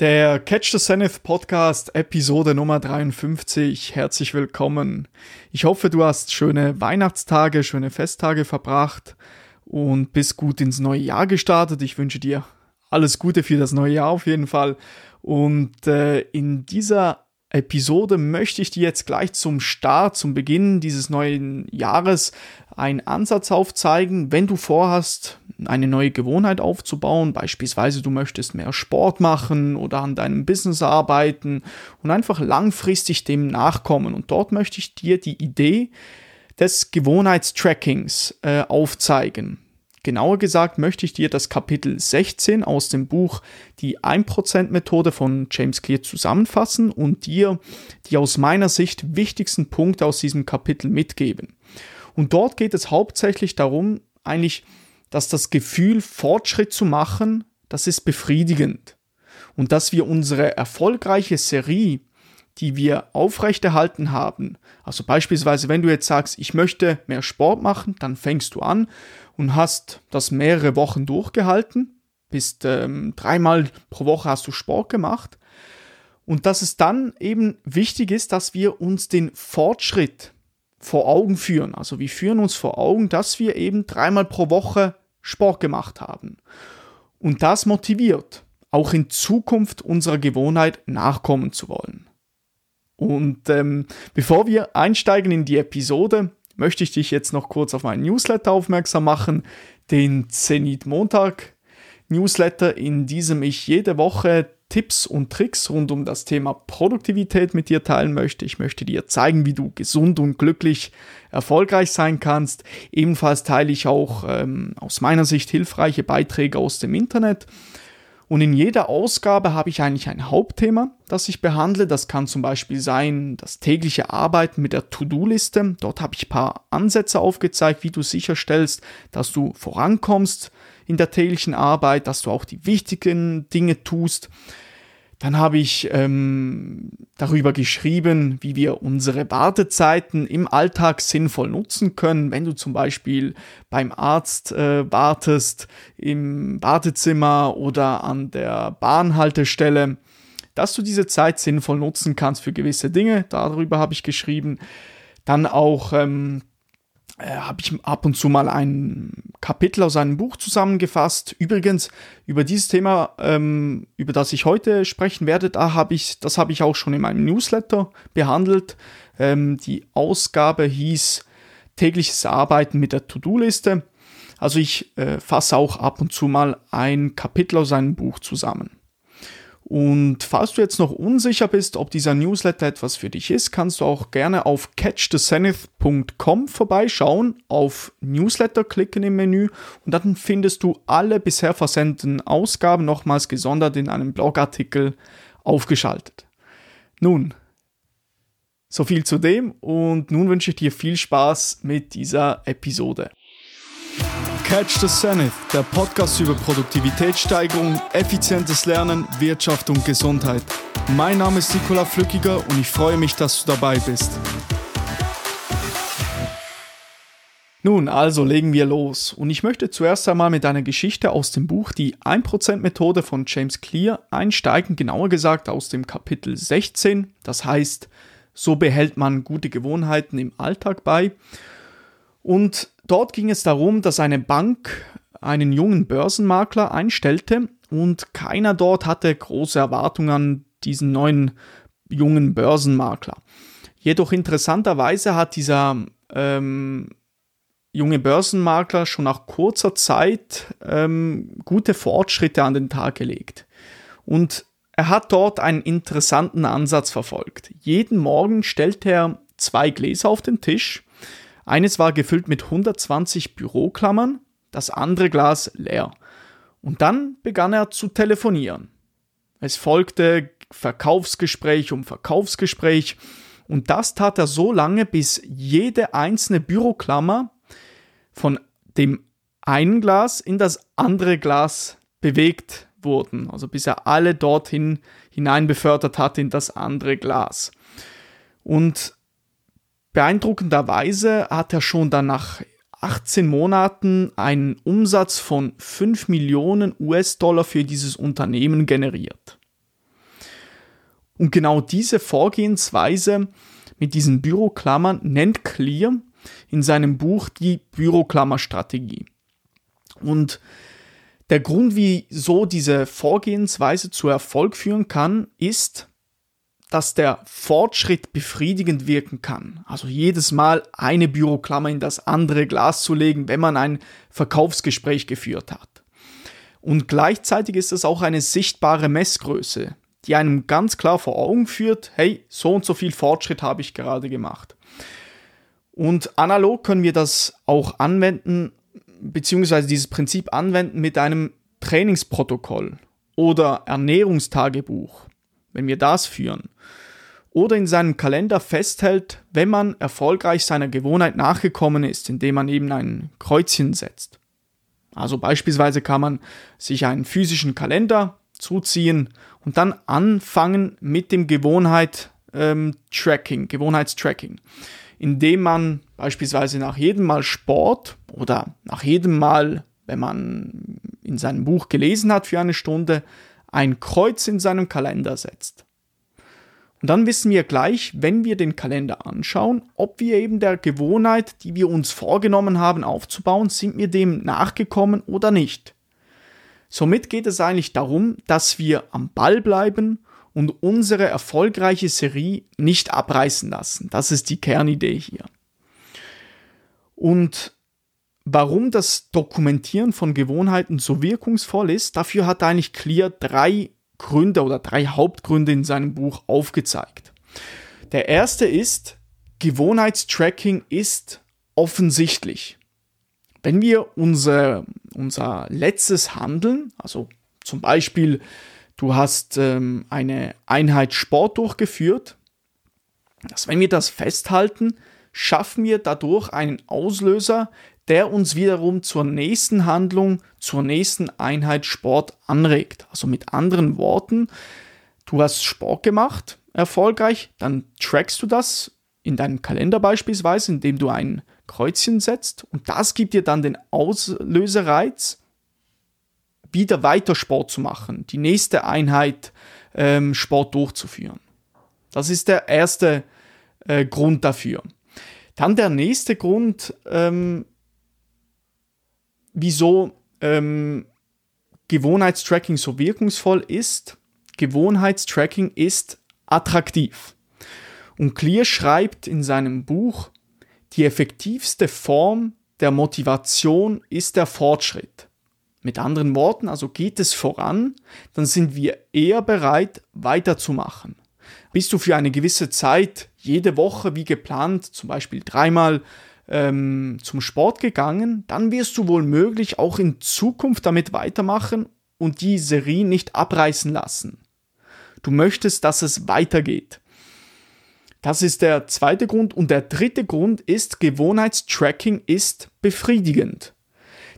Der Catch the Zenith Podcast Episode Nummer 53. Herzlich willkommen. Ich hoffe, du hast schöne Weihnachtstage, schöne Festtage verbracht und bist gut ins neue Jahr gestartet. Ich wünsche dir alles Gute für das neue Jahr auf jeden Fall. Und äh, in dieser Episode möchte ich dir jetzt gleich zum Start, zum Beginn dieses neuen Jahres einen Ansatz aufzeigen, wenn du vorhast, eine neue Gewohnheit aufzubauen, beispielsweise du möchtest mehr Sport machen oder an deinem Business arbeiten und einfach langfristig dem nachkommen. Und dort möchte ich dir die Idee des Gewohnheitstrackings äh, aufzeigen. Genauer gesagt möchte ich dir das Kapitel 16 aus dem Buch Die 1%-Methode von James Clear zusammenfassen und dir die aus meiner Sicht wichtigsten Punkte aus diesem Kapitel mitgeben. Und dort geht es hauptsächlich darum, eigentlich, dass das Gefühl, Fortschritt zu machen, das ist befriedigend. Und dass wir unsere erfolgreiche Serie, die wir aufrechterhalten haben, also beispielsweise, wenn du jetzt sagst, ich möchte mehr Sport machen, dann fängst du an und hast das mehrere Wochen durchgehalten, bist ähm, dreimal pro Woche hast du Sport gemacht und dass es dann eben wichtig ist, dass wir uns den Fortschritt vor Augen führen. Also wir führen uns vor Augen, dass wir eben dreimal pro Woche Sport gemacht haben. Und das motiviert, auch in Zukunft unserer Gewohnheit nachkommen zu wollen. Und ähm, bevor wir einsteigen in die Episode, möchte ich dich jetzt noch kurz auf meinen Newsletter aufmerksam machen, den Zenit Montag Newsletter, in diesem ich jede Woche Tipps und Tricks rund um das Thema Produktivität mit dir teilen möchte. Ich möchte dir zeigen, wie du gesund und glücklich erfolgreich sein kannst. Ebenfalls teile ich auch ähm, aus meiner Sicht hilfreiche Beiträge aus dem Internet und in jeder Ausgabe habe ich eigentlich ein Hauptthema, das ich behandle. Das kann zum Beispiel sein das tägliche Arbeiten mit der To-Do-Liste. Dort habe ich ein paar Ansätze aufgezeigt, wie du sicherstellst, dass du vorankommst in der täglichen Arbeit, dass du auch die wichtigen Dinge tust. Dann habe ich ähm, darüber geschrieben, wie wir unsere Wartezeiten im Alltag sinnvoll nutzen können. Wenn du zum Beispiel beim Arzt äh, wartest, im Wartezimmer oder an der Bahnhaltestelle, dass du diese Zeit sinnvoll nutzen kannst für gewisse Dinge. Darüber habe ich geschrieben. Dann auch ähm, äh, habe ich ab und zu mal ein Kapitel aus einem Buch zusammengefasst. Übrigens, über dieses Thema, ähm, über das ich heute sprechen werde, da habe ich, das habe ich auch schon in meinem Newsletter behandelt. Ähm, die Ausgabe hieß tägliches Arbeiten mit der To-Do-Liste. Also ich äh, fasse auch ab und zu mal ein Kapitel aus einem Buch zusammen. Und falls du jetzt noch unsicher bist, ob dieser Newsletter etwas für dich ist, kannst du auch gerne auf catchthezenith.com vorbeischauen, auf Newsletter klicken im Menü und dann findest du alle bisher versendeten Ausgaben nochmals gesondert in einem Blogartikel aufgeschaltet. Nun, so viel zu dem und nun wünsche ich dir viel Spaß mit dieser Episode. Catch the Zenith, der Podcast über Produktivitätssteigerung, effizientes Lernen, Wirtschaft und Gesundheit. Mein Name ist Nikola Flückiger und ich freue mich, dass du dabei bist. Nun, also legen wir los. Und ich möchte zuerst einmal mit einer Geschichte aus dem Buch Die 1%-Methode von James Clear einsteigen, genauer gesagt aus dem Kapitel 16. Das heißt, so behält man gute Gewohnheiten im Alltag bei. Und dort ging es darum, dass eine Bank einen jungen Börsenmakler einstellte und keiner dort hatte große Erwartungen an diesen neuen jungen Börsenmakler. Jedoch interessanterweise hat dieser ähm, junge Börsenmakler schon nach kurzer Zeit ähm, gute Fortschritte an den Tag gelegt. Und er hat dort einen interessanten Ansatz verfolgt. Jeden Morgen stellte er zwei Gläser auf den Tisch eines war gefüllt mit 120 Büroklammern, das andere Glas leer. Und dann begann er zu telefonieren. Es folgte Verkaufsgespräch um Verkaufsgespräch und das tat er so lange, bis jede einzelne Büroklammer von dem einen Glas in das andere Glas bewegt wurden, also bis er alle dorthin hinein befördert hat in das andere Glas. Und Beeindruckenderweise hat er schon dann nach 18 Monaten einen Umsatz von 5 Millionen US-Dollar für dieses Unternehmen generiert. Und genau diese Vorgehensweise mit diesen Büroklammern nennt Clear in seinem Buch die Büroklammerstrategie. Und der Grund, wieso diese Vorgehensweise zu Erfolg führen kann, ist, dass der Fortschritt befriedigend wirken kann. Also jedes Mal eine Büroklammer in das andere Glas zu legen, wenn man ein Verkaufsgespräch geführt hat. Und gleichzeitig ist es auch eine sichtbare Messgröße, die einem ganz klar vor Augen führt, hey, so und so viel Fortschritt habe ich gerade gemacht. Und analog können wir das auch anwenden, beziehungsweise dieses Prinzip anwenden mit einem Trainingsprotokoll oder Ernährungstagebuch, wenn wir das führen. Oder in seinem Kalender festhält, wenn man erfolgreich seiner Gewohnheit nachgekommen ist, indem man eben ein Kreuzchen setzt. Also beispielsweise kann man sich einen physischen Kalender zuziehen und dann anfangen mit dem Gewohnheit ähm, Tracking, Gewohnheitstracking, indem man beispielsweise nach jedem Mal Sport oder nach jedem Mal, wenn man in seinem Buch gelesen hat für eine Stunde, ein Kreuz in seinem Kalender setzt. Und dann wissen wir gleich, wenn wir den Kalender anschauen, ob wir eben der Gewohnheit, die wir uns vorgenommen haben aufzubauen, sind wir dem nachgekommen oder nicht. Somit geht es eigentlich darum, dass wir am Ball bleiben und unsere erfolgreiche Serie nicht abreißen lassen. Das ist die Kernidee hier. Und warum das Dokumentieren von Gewohnheiten so wirkungsvoll ist, dafür hat eigentlich Clear drei Gründe oder drei Hauptgründe in seinem Buch aufgezeigt. Der erste ist, Gewohnheitstracking ist offensichtlich. Wenn wir unser, unser letztes Handeln, also zum Beispiel du hast ähm, eine Einheit Sport durchgeführt, dass wenn wir das festhalten, schaffen wir dadurch einen Auslöser, der uns wiederum zur nächsten Handlung, zur nächsten Einheit Sport anregt. Also mit anderen Worten, du hast Sport gemacht, erfolgreich, dann trackst du das in deinem Kalender beispielsweise, indem du ein Kreuzchen setzt und das gibt dir dann den Auslösereiz, wieder weiter Sport zu machen, die nächste Einheit ähm, Sport durchzuführen. Das ist der erste äh, Grund dafür. Dann der nächste Grund ähm, wieso ähm, Gewohnheitstracking so wirkungsvoll ist. Gewohnheitstracking ist attraktiv. Und Clear schreibt in seinem Buch, die effektivste Form der Motivation ist der Fortschritt. Mit anderen Worten, also geht es voran, dann sind wir eher bereit, weiterzumachen. Bist du für eine gewisse Zeit jede Woche wie geplant, zum Beispiel dreimal ähm, zum Sport gegangen, dann wirst du wohl möglich auch in Zukunft damit weitermachen und die Serie nicht abreißen lassen. Du möchtest, dass es weitergeht. Das ist der zweite Grund. Und der dritte Grund ist, Gewohnheitstracking ist befriedigend.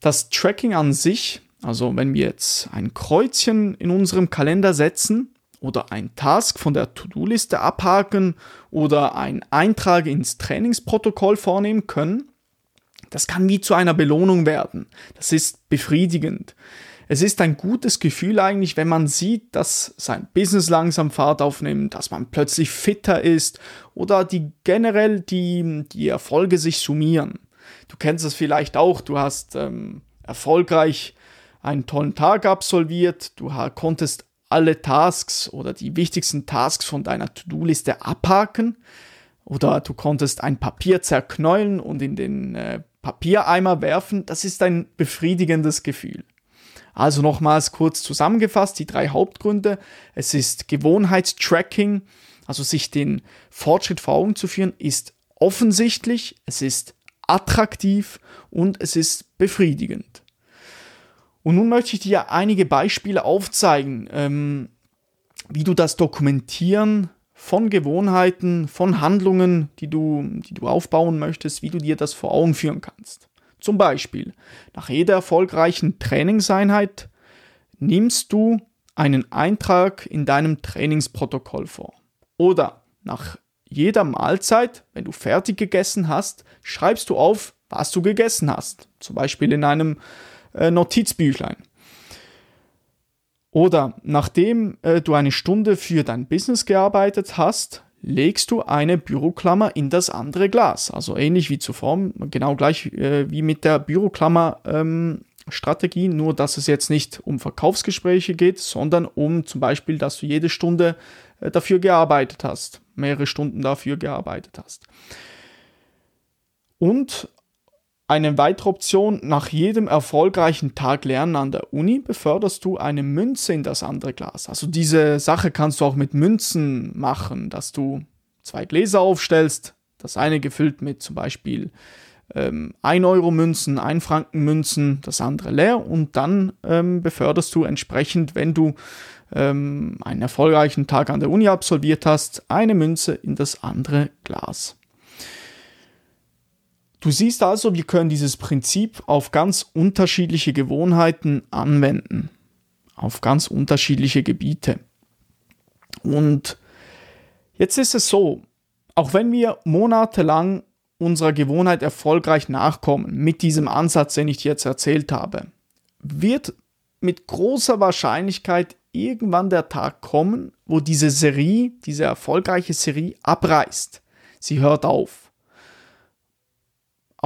Das Tracking an sich, also wenn wir jetzt ein Kreuzchen in unserem Kalender setzen, oder ein Task von der To-Do-Liste abhaken oder einen Eintrag ins Trainingsprotokoll vornehmen können, das kann wie zu einer Belohnung werden. Das ist befriedigend. Es ist ein gutes Gefühl eigentlich, wenn man sieht, dass sein Business langsam Fahrt aufnimmt, dass man plötzlich fitter ist oder die generell die, die Erfolge sich summieren. Du kennst es vielleicht auch, du hast ähm, erfolgreich einen tollen Tag absolviert, du konntest alle Tasks oder die wichtigsten Tasks von deiner To-Do-Liste abhaken oder du konntest ein Papier zerknäulen und in den äh, Papiereimer werfen, das ist ein befriedigendes Gefühl. Also nochmals kurz zusammengefasst, die drei Hauptgründe. Es ist Gewohnheitstracking, also sich den Fortschritt vor Augen zu führen, ist offensichtlich, es ist attraktiv und es ist befriedigend. Und nun möchte ich dir einige Beispiele aufzeigen, ähm, wie du das Dokumentieren von Gewohnheiten, von Handlungen, die du, die du aufbauen möchtest, wie du dir das vor Augen führen kannst. Zum Beispiel, nach jeder erfolgreichen Trainingseinheit nimmst du einen Eintrag in deinem Trainingsprotokoll vor. Oder nach jeder Mahlzeit, wenn du fertig gegessen hast, schreibst du auf, was du gegessen hast. Zum Beispiel in einem äh, Notizbüchlein. Oder nachdem äh, du eine Stunde für dein Business gearbeitet hast, legst du eine Büroklammer in das andere Glas. Also ähnlich wie zuvor, genau gleich äh, wie mit der Büroklammer ähm, nur dass es jetzt nicht um Verkaufsgespräche geht, sondern um zum Beispiel, dass du jede Stunde äh, dafür gearbeitet hast, mehrere Stunden dafür gearbeitet hast. Und eine weitere Option, nach jedem erfolgreichen Tag Lernen an der Uni beförderst du eine Münze in das andere Glas. Also diese Sache kannst du auch mit Münzen machen, dass du zwei Gläser aufstellst, das eine gefüllt mit zum Beispiel ähm, 1 Euro Münzen, 1 Franken Münzen, das andere leer und dann ähm, beförderst du entsprechend, wenn du ähm, einen erfolgreichen Tag an der Uni absolviert hast, eine Münze in das andere Glas. Du siehst also, wir können dieses Prinzip auf ganz unterschiedliche Gewohnheiten anwenden, auf ganz unterschiedliche Gebiete. Und jetzt ist es so, auch wenn wir monatelang unserer Gewohnheit erfolgreich nachkommen, mit diesem Ansatz, den ich dir jetzt erzählt habe, wird mit großer Wahrscheinlichkeit irgendwann der Tag kommen, wo diese Serie, diese erfolgreiche Serie abreißt. Sie hört auf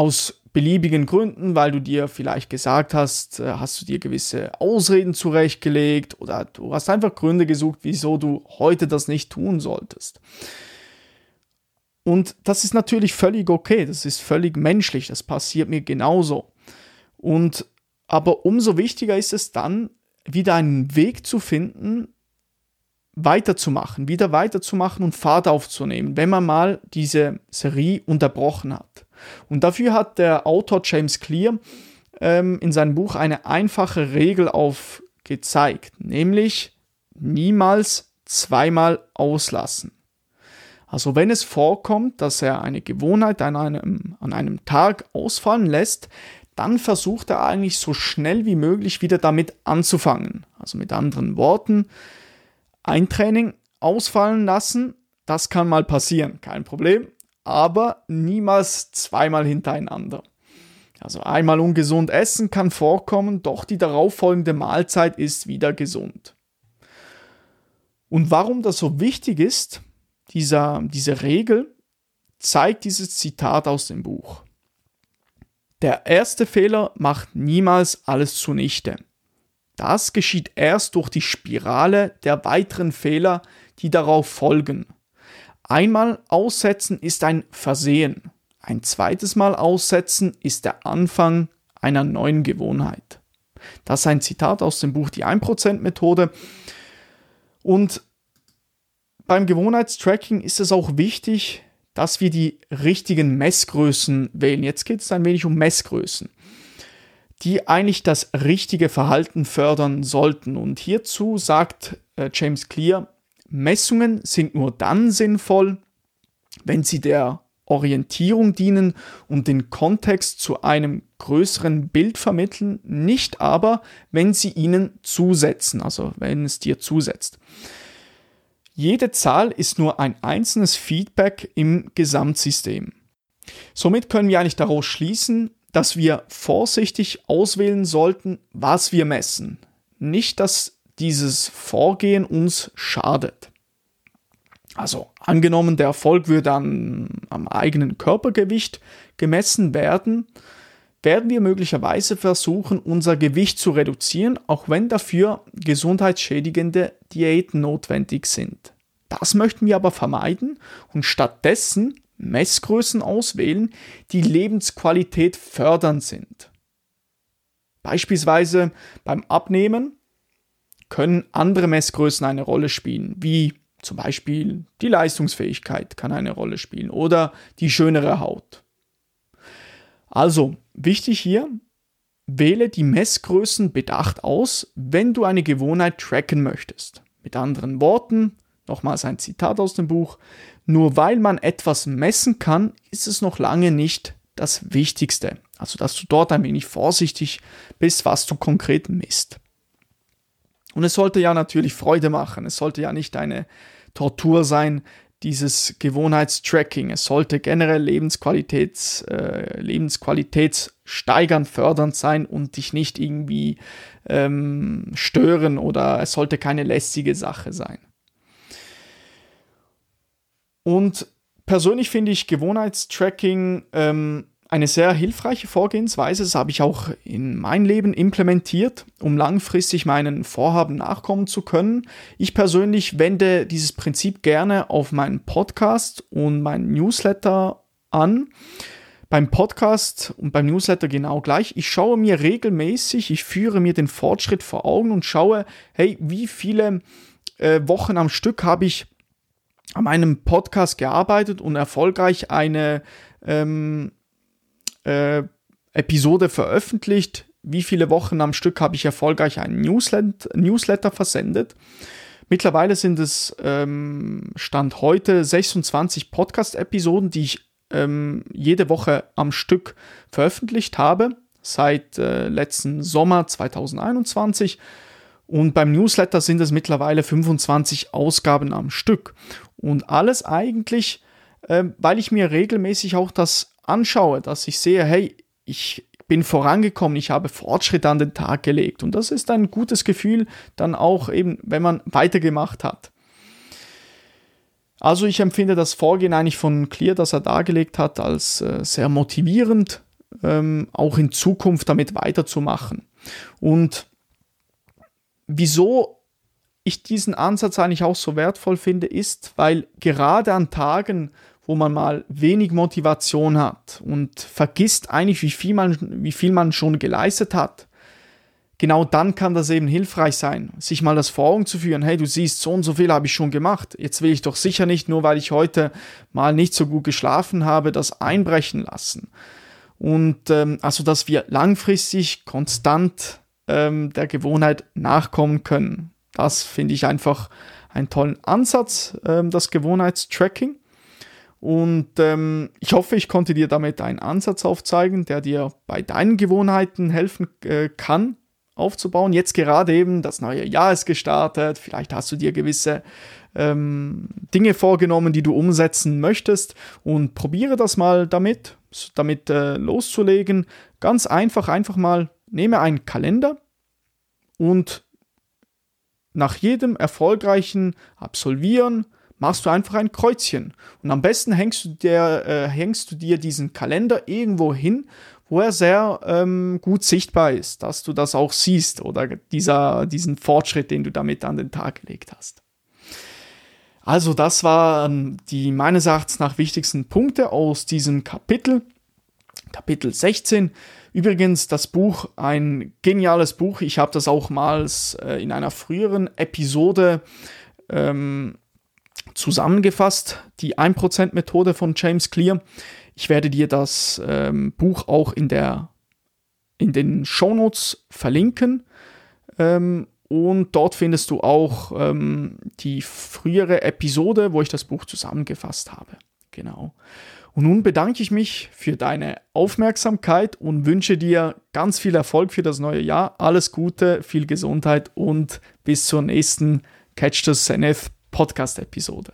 aus beliebigen Gründen, weil du dir vielleicht gesagt hast, äh, hast du dir gewisse Ausreden zurechtgelegt oder du hast einfach Gründe gesucht, wieso du heute das nicht tun solltest. Und das ist natürlich völlig okay, das ist völlig menschlich, das passiert mir genauso. Und aber umso wichtiger ist es dann, wieder einen Weg zu finden, weiterzumachen, wieder weiterzumachen und Fahrt aufzunehmen, wenn man mal diese Serie unterbrochen hat. Und dafür hat der Autor James Clear ähm, in seinem Buch eine einfache Regel aufgezeigt, nämlich niemals zweimal auslassen. Also wenn es vorkommt, dass er eine Gewohnheit an einem, an einem Tag ausfallen lässt, dann versucht er eigentlich so schnell wie möglich wieder damit anzufangen. Also mit anderen Worten, ein Training ausfallen lassen, das kann mal passieren, kein Problem aber niemals zweimal hintereinander. Also einmal ungesund essen kann vorkommen, doch die darauffolgende Mahlzeit ist wieder gesund. Und warum das so wichtig ist, dieser, diese Regel, zeigt dieses Zitat aus dem Buch. Der erste Fehler macht niemals alles zunichte. Das geschieht erst durch die Spirale der weiteren Fehler, die darauf folgen. Einmal aussetzen ist ein Versehen. Ein zweites Mal aussetzen ist der Anfang einer neuen Gewohnheit. Das ist ein Zitat aus dem Buch Die 1%-Methode. Und beim Gewohnheitstracking ist es auch wichtig, dass wir die richtigen Messgrößen wählen. Jetzt geht es ein wenig um Messgrößen, die eigentlich das richtige Verhalten fördern sollten. Und hierzu sagt äh, James Clear, Messungen sind nur dann sinnvoll, wenn sie der Orientierung dienen und den Kontext zu einem größeren Bild vermitteln, nicht aber, wenn sie ihnen zusetzen, also wenn es dir zusetzt. Jede Zahl ist nur ein einzelnes Feedback im Gesamtsystem. Somit können wir eigentlich daraus schließen, dass wir vorsichtig auswählen sollten, was wir messen. Nicht, dass dieses Vorgehen uns schadet. Also angenommen, der Erfolg würde an, am eigenen Körpergewicht gemessen werden, werden wir möglicherweise versuchen, unser Gewicht zu reduzieren, auch wenn dafür gesundheitsschädigende Diäten notwendig sind. Das möchten wir aber vermeiden und stattdessen Messgrößen auswählen, die Lebensqualität fördernd sind. Beispielsweise beim Abnehmen können andere Messgrößen eine Rolle spielen, wie zum Beispiel die Leistungsfähigkeit kann eine Rolle spielen oder die schönere Haut. Also wichtig hier, wähle die Messgrößen bedacht aus, wenn du eine Gewohnheit tracken möchtest. Mit anderen Worten, nochmals ein Zitat aus dem Buch, nur weil man etwas messen kann, ist es noch lange nicht das Wichtigste. Also dass du dort ein wenig vorsichtig bist, was du konkret misst. Und es sollte ja natürlich Freude machen. Es sollte ja nicht eine Tortur sein, dieses Gewohnheitstracking. Es sollte generell Lebensqualitäts, äh, Lebensqualitätssteigern, fördernd sein und dich nicht irgendwie ähm, stören oder es sollte keine lästige Sache sein. Und persönlich finde ich Gewohnheitstracking ähm, eine sehr hilfreiche Vorgehensweise. Das habe ich auch in mein Leben implementiert, um langfristig meinen Vorhaben nachkommen zu können. Ich persönlich wende dieses Prinzip gerne auf meinen Podcast und meinen Newsletter an. Beim Podcast und beim Newsletter genau gleich. Ich schaue mir regelmäßig, ich führe mir den Fortschritt vor Augen und schaue, hey, wie viele äh, Wochen am Stück habe ich an meinem Podcast gearbeitet und erfolgreich eine ähm, äh, Episode veröffentlicht. Wie viele Wochen am Stück habe ich erfolgreich einen Newsletter, Newsletter versendet? Mittlerweile sind es ähm, Stand heute 26 Podcast-Episoden, die ich ähm, jede Woche am Stück veröffentlicht habe, seit äh, letzten Sommer 2021. Und beim Newsletter sind es mittlerweile 25 Ausgaben am Stück. Und alles eigentlich, äh, weil ich mir regelmäßig auch das anschaue, dass ich sehe, hey, ich bin vorangekommen, ich habe Fortschritt an den Tag gelegt. Und das ist ein gutes Gefühl dann auch eben, wenn man weitergemacht hat. Also ich empfinde das Vorgehen eigentlich von Clear, das er dargelegt hat, als äh, sehr motivierend, ähm, auch in Zukunft damit weiterzumachen. Und wieso ich diesen Ansatz eigentlich auch so wertvoll finde, ist, weil gerade an Tagen, wo man mal wenig Motivation hat und vergisst eigentlich, wie viel man, wie viel man schon geleistet hat, genau dann kann das eben hilfreich sein, sich mal das vor Augen zu führen, hey, du siehst, so und so viel habe ich schon gemacht, jetzt will ich doch sicher nicht, nur weil ich heute mal nicht so gut geschlafen habe, das einbrechen lassen. Und ähm, also, dass wir langfristig konstant ähm, der Gewohnheit nachkommen können. Das finde ich einfach einen tollen Ansatz, ähm, das Gewohnheitstracking. Und ähm, ich hoffe, ich konnte dir damit einen Ansatz aufzeigen, der dir bei deinen Gewohnheiten helfen äh, kann, aufzubauen. Jetzt gerade eben, das neue Jahr ist gestartet, vielleicht hast du dir gewisse ähm, Dinge vorgenommen, die du umsetzen möchtest und probiere das mal damit, damit äh, loszulegen. Ganz einfach, einfach mal nehme einen Kalender und nach jedem erfolgreichen Absolvieren machst du einfach ein Kreuzchen. Und am besten hängst du dir, äh, hängst du dir diesen Kalender irgendwo hin, wo er sehr ähm, gut sichtbar ist, dass du das auch siehst oder dieser, diesen Fortschritt, den du damit an den Tag gelegt hast. Also das waren die meines Erachtens nach wichtigsten Punkte aus diesem Kapitel, Kapitel 16. Übrigens, das Buch, ein geniales Buch. Ich habe das auch mal äh, in einer früheren Episode ähm, zusammengefasst, die 1%-Methode von James Clear. Ich werde dir das ähm, Buch auch in, der, in den Shownotes verlinken. Ähm, und dort findest du auch ähm, die frühere Episode, wo ich das Buch zusammengefasst habe. Genau. Und nun bedanke ich mich für deine Aufmerksamkeit und wünsche dir ganz viel Erfolg für das neue Jahr. Alles Gute, viel Gesundheit und bis zur nächsten Catch the Zenith Podcast-Episode.